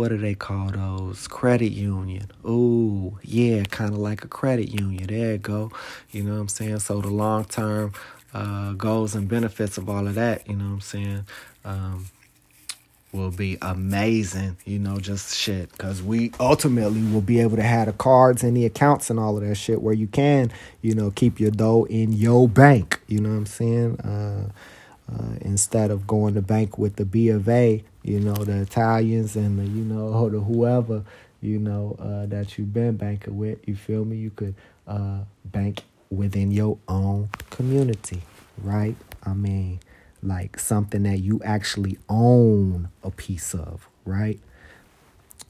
Speaker 1: what do they call those? Credit union. Ooh, yeah, kind of like a credit union. There you go. You know what I'm saying? So the long term uh, goals and benefits of all of that, you know what I'm saying, um, will be amazing, you know, just shit. Because we ultimately will be able to have the cards and the accounts and all of that shit where you can, you know, keep your dough in your bank, you know what I'm saying? Uh, uh, instead of going to bank with the B of A, you know, the Italians and the, you know, the whoever, you know, uh, that you've been banking with, you feel me? You could uh, bank within your own community, right? I mean, like something that you actually own a piece of, right?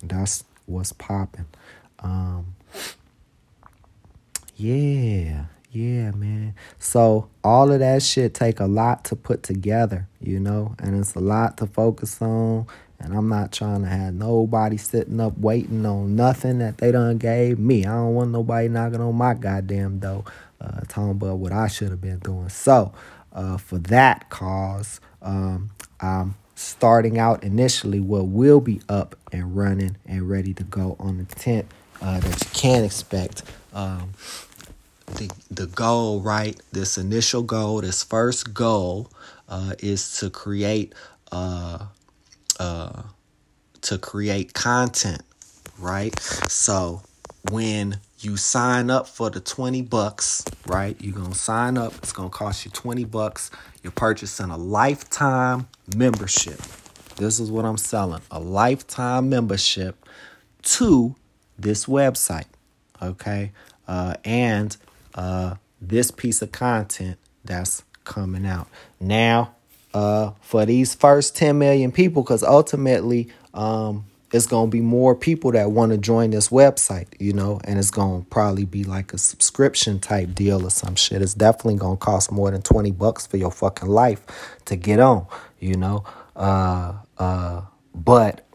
Speaker 1: That's what's popping. Um, yeah, yeah, man. So all of that shit take a lot to put together, you know, and it's a lot to focus on and I'm not trying to have nobody sitting up waiting on nothing that they done gave me. I don't want nobody knocking on my goddamn door, uh, talking about what I should have been doing. So, uh, for that cause, um, I'm starting out initially what will be up and running and ready to go on the tent uh, that you can expect. Um, the the goal, right? This initial goal, this first goal, uh, is to create uh, uh, to create content, right? So when you sign up for the 20 bucks, right? You're going to sign up. It's going to cost you 20 bucks. You're purchasing a lifetime membership. This is what I'm selling a lifetime membership to this website, okay? Uh, and uh, this piece of content that's coming out. Now, uh, for these first 10 million people because ultimately um, it's going to be more people that want to join this website, you know, and it's going to probably be like a subscription type deal or some shit. It's definitely going to cost more than 20 bucks for your fucking life to get on, you know. Uh, uh, but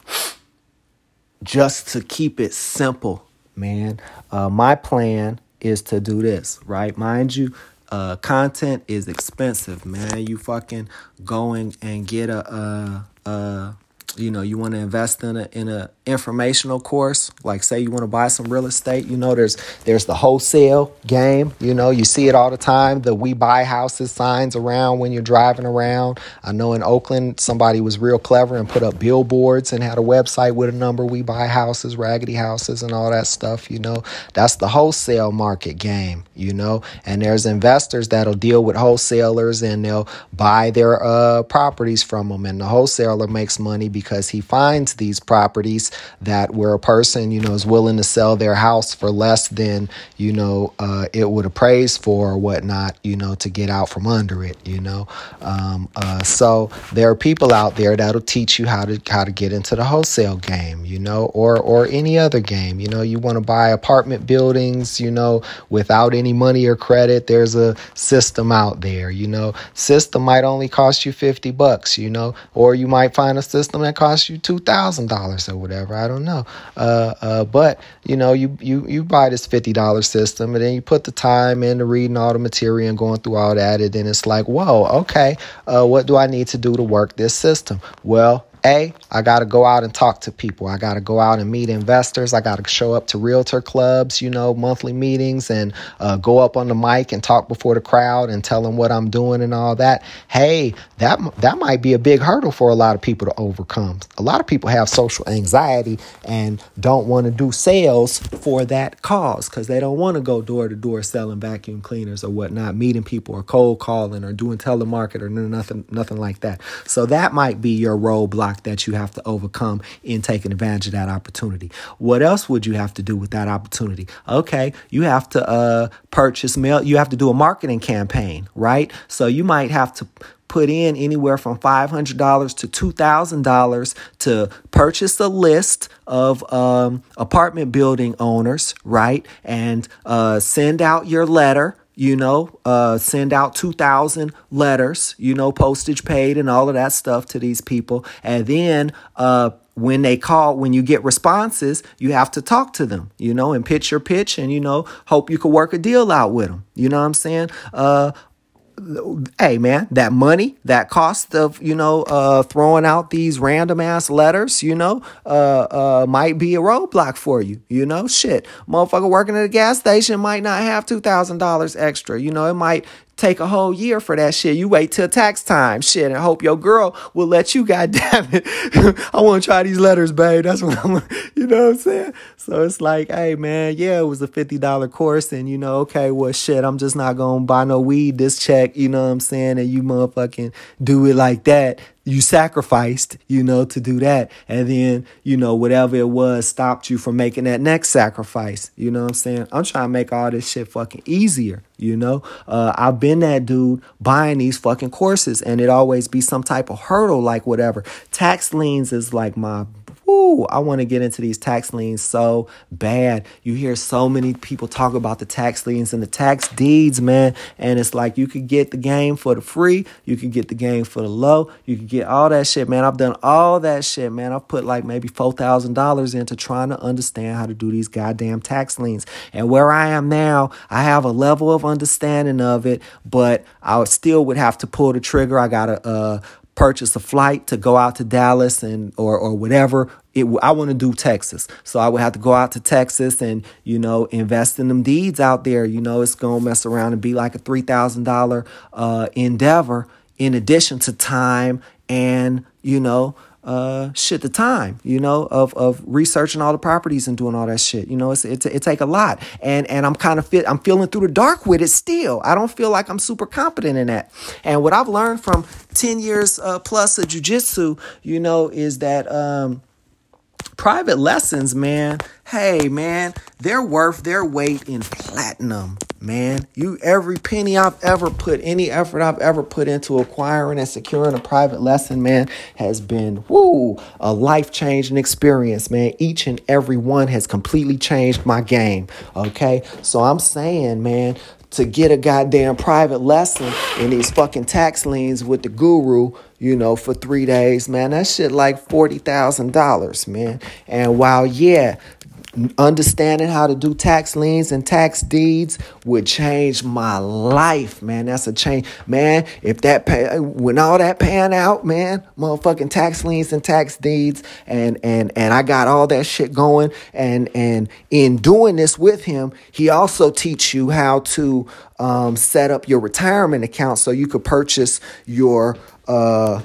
Speaker 1: just to keep it simple, man, uh, my plan is to do this, right? Mind you, uh, content is expensive, man. You fucking going and get a, uh, uh, you know, you want to invest in a in a informational course, like say you want to buy some real estate, you know, there's there's the wholesale game, you know, you see it all the time, the we buy houses signs around when you're driving around. I know in Oakland somebody was real clever and put up billboards and had a website with a number we buy houses, raggedy houses and all that stuff, you know. That's the wholesale market game, you know. And there's investors that'll deal with wholesalers and they'll buy their uh properties from them and the wholesaler makes money because he finds these properties that where a person, you know, is willing to sell their house for less than, you know, uh, it would appraise for or whatnot, you know, to get out from under it, you know. Um, uh, so there are people out there that'll teach you how to how to get into the wholesale game, you know, or or any other game. You know, you want to buy apartment buildings, you know, without any money or credit. There's a system out there, you know. System might only cost you fifty bucks, you know, or you might find a system that costs you two thousand dollars or whatever whatever. I don't know. Uh, uh, but you know, you you you buy this fifty dollar system, and then you put the time into reading all the material and going through all that, and then it's like, whoa, okay, uh, what do I need to do to work this system? Well, a, I got to go out and talk to people. I got to go out and meet investors. I got to show up to realtor clubs, you know, monthly meetings and uh, go up on the mic and talk before the crowd and tell them what I'm doing and all that. Hey, that that might be a big hurdle for a lot of people to overcome. A lot of people have social anxiety and don't want to do sales for that cause because they don't want to go door to door selling vacuum cleaners or whatnot, meeting people or cold calling or doing telemarketing or nothing, nothing like that. So that might be your roadblock that you have to overcome in taking advantage of that opportunity. What else would you have to do with that opportunity? Okay, you have to uh, purchase mail. You have to do a marketing campaign, right? So you might have to put in anywhere from $500 to $2,000 to purchase a list of um, apartment building owners, right? And uh, send out your letter you know, uh, send out 2,000 letters, you know, postage paid and all of that stuff to these people. And then, uh, when they call, when you get responses, you have to talk to them, you know, and pitch your pitch and, you know, hope you can work a deal out with them. You know what I'm saying? Uh, hey man that money that cost of you know uh throwing out these random ass letters you know uh uh might be a roadblock for you you know? Shit motherfucker working at a gas station might not have $2000 extra you know? It might take a whole year for that shit. You wait till tax time, shit, and hope your girl will let you. Goddamn it, I want to try these letters, babe. That's what I'm. You know what I'm saying? So it's like, hey man, yeah, it was a fifty dollar course, and you know, okay, well, shit, I'm just not gonna buy no weed this check. You know what I'm saying? And you motherfucking do it like that you sacrificed, you know, to do that. And then, you know, whatever it was stopped you from making that next sacrifice. You know what I'm saying? I'm trying to make all this shit fucking easier, you know? Uh, I've been that dude buying these fucking courses and it always be some type of hurdle, like whatever. Tax liens is like my Woo, I want to get into these tax liens so bad. You hear so many people talk about the tax liens and the tax deeds, man. And it's like you could get the game for the free, you could get the game for the low, you could get all that shit, man. I've done all that shit, man. I've put like maybe $4,000 into trying to understand how to do these goddamn tax liens. And where I am now, I have a level of understanding of it, but I still would have to pull the trigger. I got to uh, purchase a flight to go out to Dallas and or or whatever. It, I want to do Texas, so I would have to go out to Texas and you know invest in them deeds out there. You know, it's gonna mess around and be like a three thousand uh, endeavor in addition to time and you know uh, shit the time, you know, of of researching all the properties and doing all that shit. You know, it's it's it take a lot, and and I'm kind of fit. I'm feeling through the dark with it still. I don't feel like I'm super competent in that. And what I've learned from ten years uh, plus of jujitsu, you know, is that um, private lessons, man. Hey, man, they're worth their weight in platinum man. You every penny I've ever put, any effort I've ever put into acquiring and securing a private lesson, man, has been woo, a life-changing experience, man. Each and every one has completely changed my game. Okay. So I'm saying, man, to get a goddamn private lesson in these fucking tax liens with the guru, you know, for three days, man, that shit like $40,000, man. And while, yeah, understanding how to do tax liens and tax deeds would change my life, man. That's a change, man. If that pay, when all that pan out, man, motherfucking tax liens and tax deeds, and and and I got all that shit going, and and in doing this with him, he also teach you how to um, set up your retirement account so you could purchase your, uh,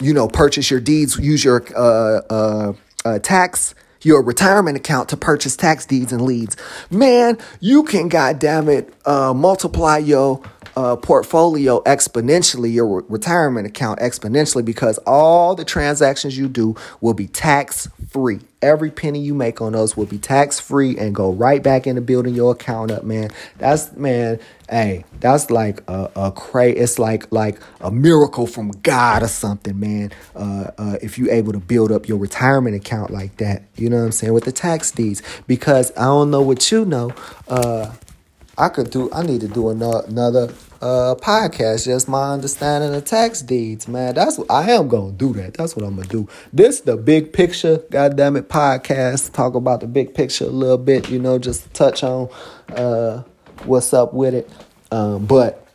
Speaker 1: you know, purchase your deeds, use your uh, uh, uh tax your retirement account to purchase tax deeds and leads. Man, you can, goddamn it, uh, multiply your uh, portfolio exponentially, your re- retirement account exponentially, because all the transactions you do will be tax free. Every penny you make on those will be tax free and go right back into building your account up, man. That's man, hey, that's like a, a cra It's like like a miracle from God or something, man. Uh, uh, if you able to build up your retirement account like that, you know what I'm saying with the tax deeds. Because I don't know what you know. Uh, I could do. I need to do another uh, podcast. Just my understanding of tax deeds, man. That's what I am gonna do. That. That's what I'm gonna do. This the big picture. Goddamn it, podcast. Talk about the big picture a little bit. You know, just touch on uh, what's up with it. Um, but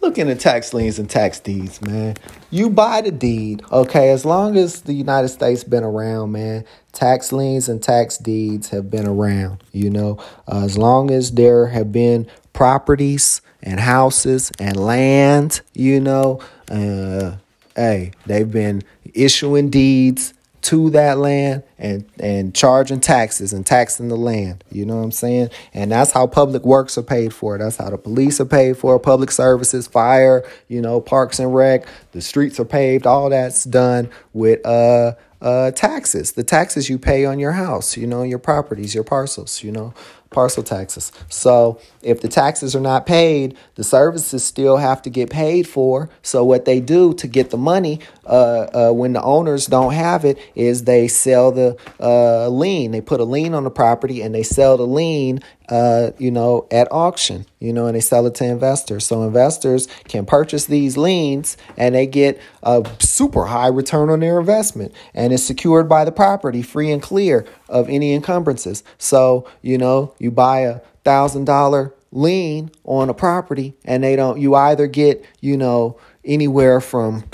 Speaker 1: looking at tax liens and tax deeds, man. You buy the deed, okay? As long as the United States been around, man, tax liens and tax deeds have been around. You know, uh, as long as there have been properties and houses and land, you know, uh, hey, they've been issuing deeds to that land and and charging taxes and taxing the land. You know what I'm saying? And that's how public works are paid for. That's how the police are paid for, public services, fire, you know, parks and rec, the streets are paved, all that's done with uh uh taxes. The taxes you pay on your house, you know, your properties, your parcels, you know parcel taxes. So if the taxes are not paid, the services still have to get paid for. So what they do to get the money uh, uh, when the owners don't have it is they sell the uh, lien. They put a lien on the property and they sell the lien, uh, you know, at auction, you know, and they sell it to investors. So investors can purchase these liens and they get a super high return on their investment and it's secured by the property free and clear of any encumbrances. So, you know, you buy a thousand dollar lien on a property and they don't, you either get, you know, anywhere from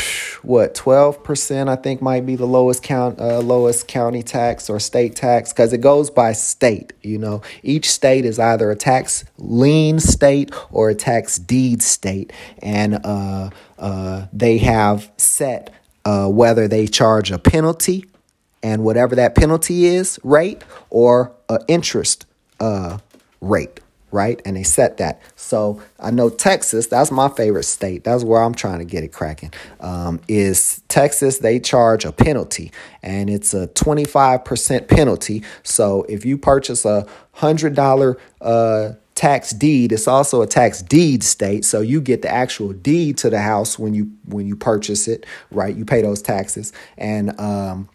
Speaker 1: what 12% I think might be the lowest count uh, lowest county tax or state tax? Cuz it goes by state you know? Each state is either a tax lien state or a tax deed state. And uh, uh, they have set uh, whether they charge a penalty and whatever that penalty is rate or interest uh, rate right? And they set that. So I know Texas, that's my favorite state. That's where I'm trying to get it cracking. Um, is Texas, they charge a penalty and it's a 25% penalty. So if you purchase a $100 uh, tax deed, it's also a tax deed state. So you get the actual deed to the house when you when you purchase it, right? You pay those taxes and um,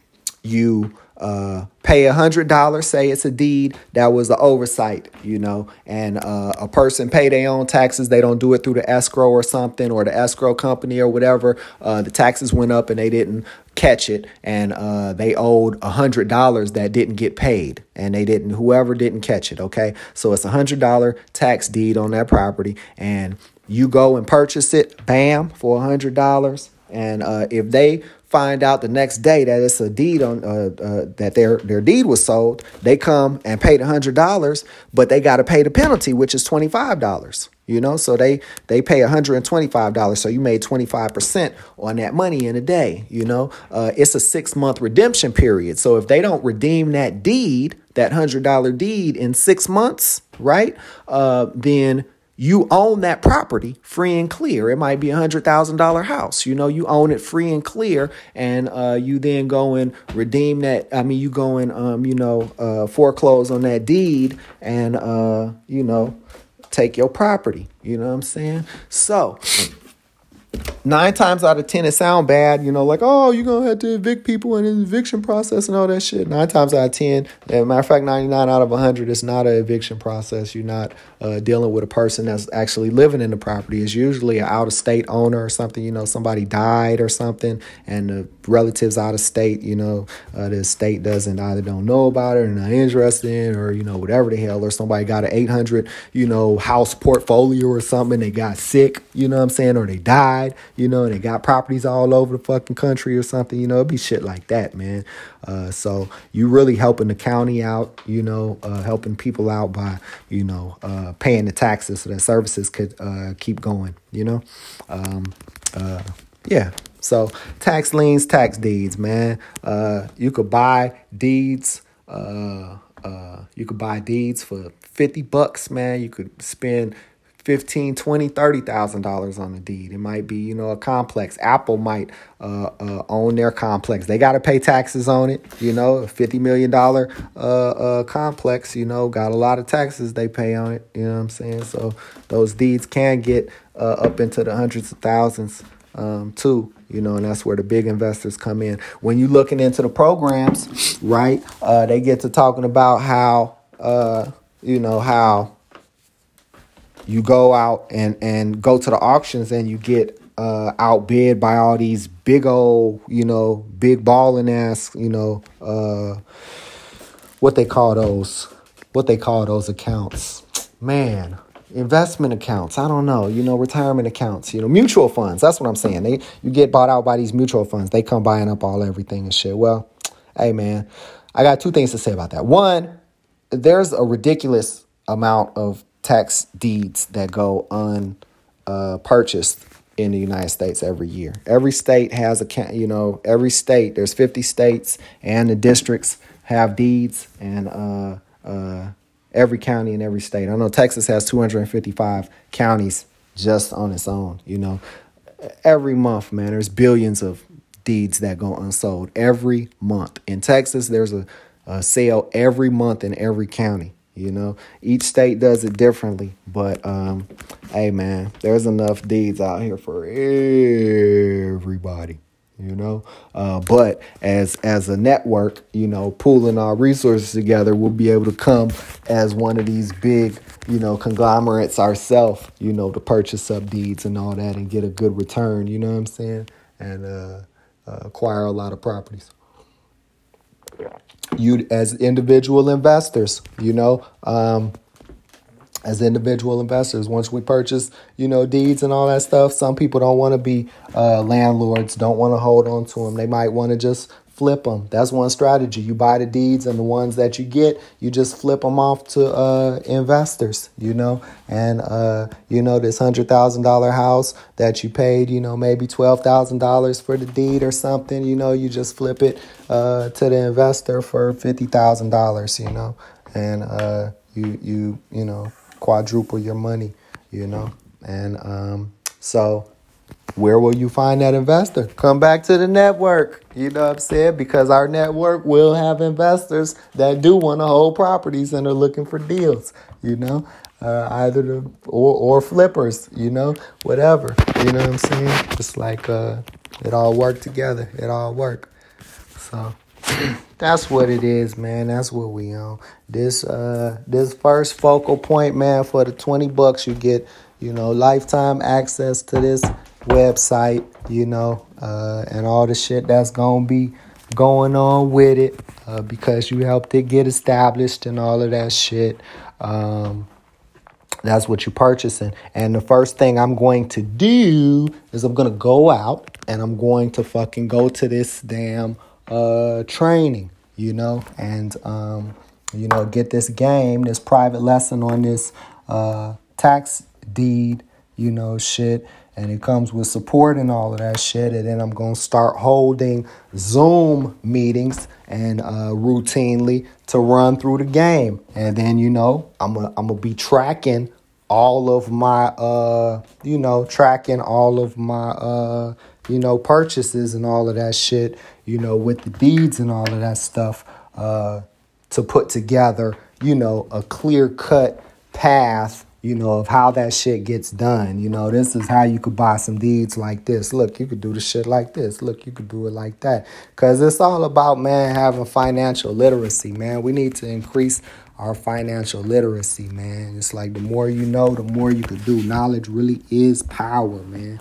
Speaker 1: you uh, pay a hundred dollars, say it's a deed, that was an oversight, you know, and uh, a person pay their own taxes, they don't do it through the escrow or something or the escrow company or whatever. Uh, the taxes went up and they didn't catch it, and uh, they owed a hundred dollars that didn't get paid, and they didn't. Whoever didn't catch it, okay, so it's a hundred dollar tax deed on that property, and you go and purchase it, bam, for a hundred dollars. And uh, if they find out the next day that it's a deed on uh, uh, that their their deed was sold, they come and paid hundred dollars, but they got to pay the penalty, which is twenty five dollars. You know, so they they pay hundred and twenty five dollars. So you made twenty five percent on that money in a day. You know, uh, it's a six month redemption period. So if they don't redeem that deed, that hundred dollar deed in six months, right? Uh, then you own that property free and clear. It might be a hundred thousand dollar house. You know, you own it free and clear, and uh, you then go and redeem that. I mean, you go and um, you know, uh, foreclose on that deed, and uh, you know, take your property. You know what I'm saying? So nine times out of ten it sound bad you know like oh you're gonna have to evict people in an eviction process and all that shit. Nine times out of ten as matter of fact 99 out of 100 it's not an eviction process. You're not uh, dealing with a person that's actually living in the property. It's usually an out-of-state owner or something you know somebody died or something and the relatives out of state you know uh, the state doesn't either don't know about it or not interested in or you know whatever the hell or somebody got an 800 you know house portfolio or something they got sick you know what i'm saying or they died you know, and they got properties all over the fucking country or something, you know, it'd be shit like that, man. Uh, so you really helping the county out, you know, uh, helping people out by, you know, uh, paying the taxes so that services could uh, keep going, you know. Um, uh, yeah. So tax liens, tax deeds, man. Uh, you could buy deeds. Uh, uh, you could buy deeds for 50 bucks, man. You could spend 15 20 30 thousand dollars on a deed it might be you know a complex apple might uh, uh, own their complex they got to pay taxes on it you know a 50 million dollar uh, uh, complex you know got a lot of taxes they pay on it you know what i'm saying so those deeds can get uh, up into the hundreds of thousands um, too you know and that's where the big investors come in when you're looking into the programs right uh, they get to talking about how uh, you know how you go out and and go to the auctions and you get uh, outbid by all these big old, you know, big balling ass, you know, uh, what they call those, what they call those accounts. Man, investment accounts. I don't know, you know, retirement accounts, you know, mutual funds. That's what I'm saying. They you get bought out by these mutual funds. They come buying up all everything and shit. Well, hey man, I got two things to say about that. One, there's a ridiculous amount of tax deeds that go unpurchased uh, in the United States every year. Every state has a you know every state there's 50 states and the districts have deeds and uh, uh, every county in every state. I know Texas has 255 counties just on its own. You know, every month, man, there's billions of deeds that go unsold every month in Texas. There's a, a sale every month in every county. You know, each state does it differently, but um, hey, man, there's enough deeds out here for everybody. You know, uh, but as as a network, you know, pooling our resources together, we'll be able to come as one of these big, you know, conglomerates ourselves. You know, to purchase up deeds and all that and get a good return. You know what I'm saying? And uh, uh, acquire a lot of properties you as individual investors, you know, um, as individual investors, once we purchase, you know, deeds and all that stuff, some people don't want to be uh, landlords, don't want to hold on to them. They might want to just flip them. That's one strategy. You buy the deeds, and the ones that you get, you just flip them off to uh, investors, you know. And, uh, you know, this $100,000 house that you paid, you know, maybe $12,000 for the deed or something, you know, you just flip it uh, to the investor for $50,000, you know. And uh, you, you, you know, quadruple your money, you know. And um, so where will you find that investor? Come back to the network. You know what I'm saying? Because our network will have investors that do want to hold properties and are looking for deals, you know? Uh, either the or or flippers, you know, whatever. You know what I'm saying? Just like uh, it all work together. It all work. So that's what it is, man. That's what we own. This uh this first focal point, man, for the 20 bucks you get, you know, lifetime access to this website, you know, uh, and all the shit that's gonna be going on with it uh, because you helped it get established and all of that shit. Um, that's what you're purchasing. And the first thing I'm going to do is I'm gonna go out and I'm going to fucking go to this damn uh, training, you know, and um, you know, get this game, this private lesson on this uh, tax deed, you know, shit and it comes with support and all of that shit. And then I'm gonna start holding Zoom meetings and uh, routinely to run through the game. And then you know I'm gonna I'm gonna be tracking all of my uh you know tracking all of my uh you know purchases and all of that shit. You know with the deeds and all of that stuff uh to put together you know a clear cut path you know, of how that shit gets done. You know, this is how you could buy some deeds like this. Look, you could do the shit like this. Look, you could do it like that. Because it's all about, man, having financial literacy, man. We need to increase our financial literacy, man. It's like the more you know, the more you could do. Knowledge really is power, man.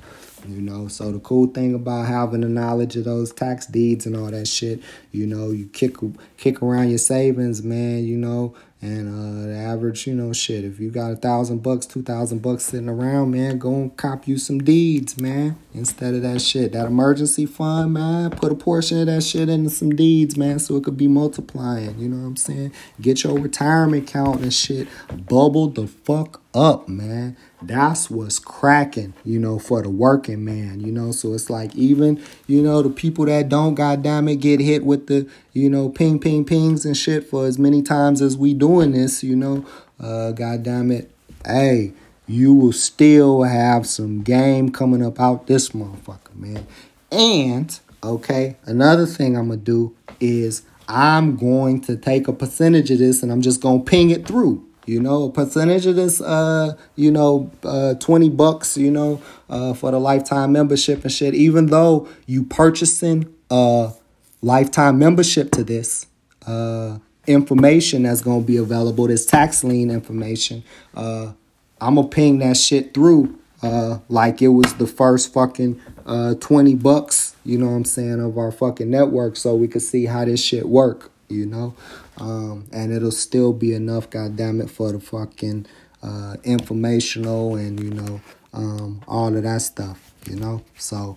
Speaker 1: You know, so the cool thing about having the knowledge of those tax deeds and all that shit, you know, you kick kick around your savings, man. You know, and uh, the average, you know, shit, if you got a thousand bucks, two thousand bucks sitting around, man, go and cop you some deeds, man. Instead of that shit. That emergency fund, man, put a portion of that shit into some deeds, man, so it could be multiplying. You know what I'm saying? Get your retirement account and shit. Bubble the fuck up, man. That's what's cracking, you know, for the working man, you know. So it's like even, you know, the people that don't goddamn it get hit with the, you know, ping ping pings and shit for as many times as we doing this, you know. Uh goddamn it. Hey, you will still have some game coming up out this motherfucker, man. And okay, another thing I'm gonna do is I'm going to take a percentage of this and I'm just gonna ping it through. You know, percentage of this, uh, you know, uh, 20 bucks, you know, uh, for the lifetime membership and shit. Even though you purchasing a lifetime membership to this, uh, information that's to be available, this tax lien information, uh, I'm to ping that shit through uh, like it was the first fucking uh, 20 bucks, you know what I'm saying, of our fucking network so we could see how this shit work, you know? Um, and it'll still be enough, goddamn it, for the fucking uh, informational and you know um, all of that stuff. You know, so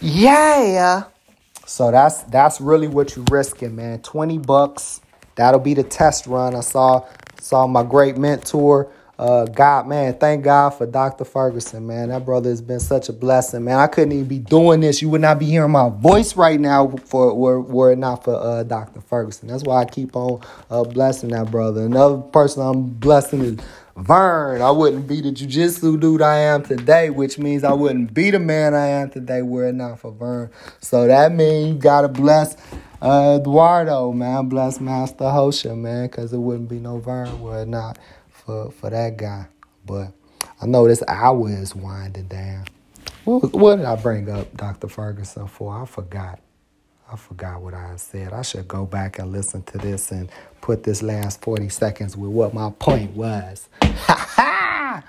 Speaker 1: yeah. So that's that's really what you're risking, man. Twenty bucks. That'll be the test run. I saw saw my great mentor Uh, God, man, thank God for Dr. Ferguson, man. That brother has been such a blessing, man. I couldn't even be doing this. You would not be hearing my voice right now for were, were it not for uh, Dr. Ferguson. That's why I keep on uh, blessing that brother. Another person I'm blessing is Vern. I wouldn't be the jujitsu dude I am today, which means I wouldn't be the man I am today were it not for Vern. So that means you gotta bless uh, Eduardo, man. Bless Master Hosha, man, because it wouldn't be no Vern were it not for, for that guy. But I know this hour is winding down. What, what did I bring up Dr. Ferguson for? I forgot. I forgot what I said. I should go back and listen to this and put this last 40 seconds with what my point was. I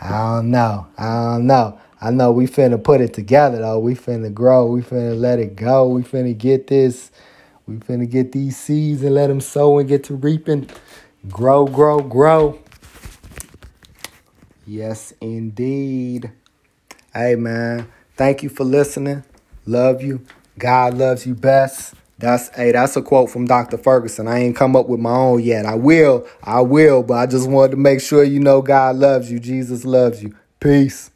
Speaker 1: don't know. I don't know. I know we finna put it together though. We finna grow. We finna let it go. We finna get this. We finna get these seeds and let them sow and get to reaping. Grow, grow, grow. Yes, indeed. Hey, man. Thank you for listening. Love you. God loves you best. That's hey, that's a quote from Dr. Ferguson. I ain't come up with my own yet. I will, I will, but I just wanted to make sure you know God loves you. Jesus loves you. Peace.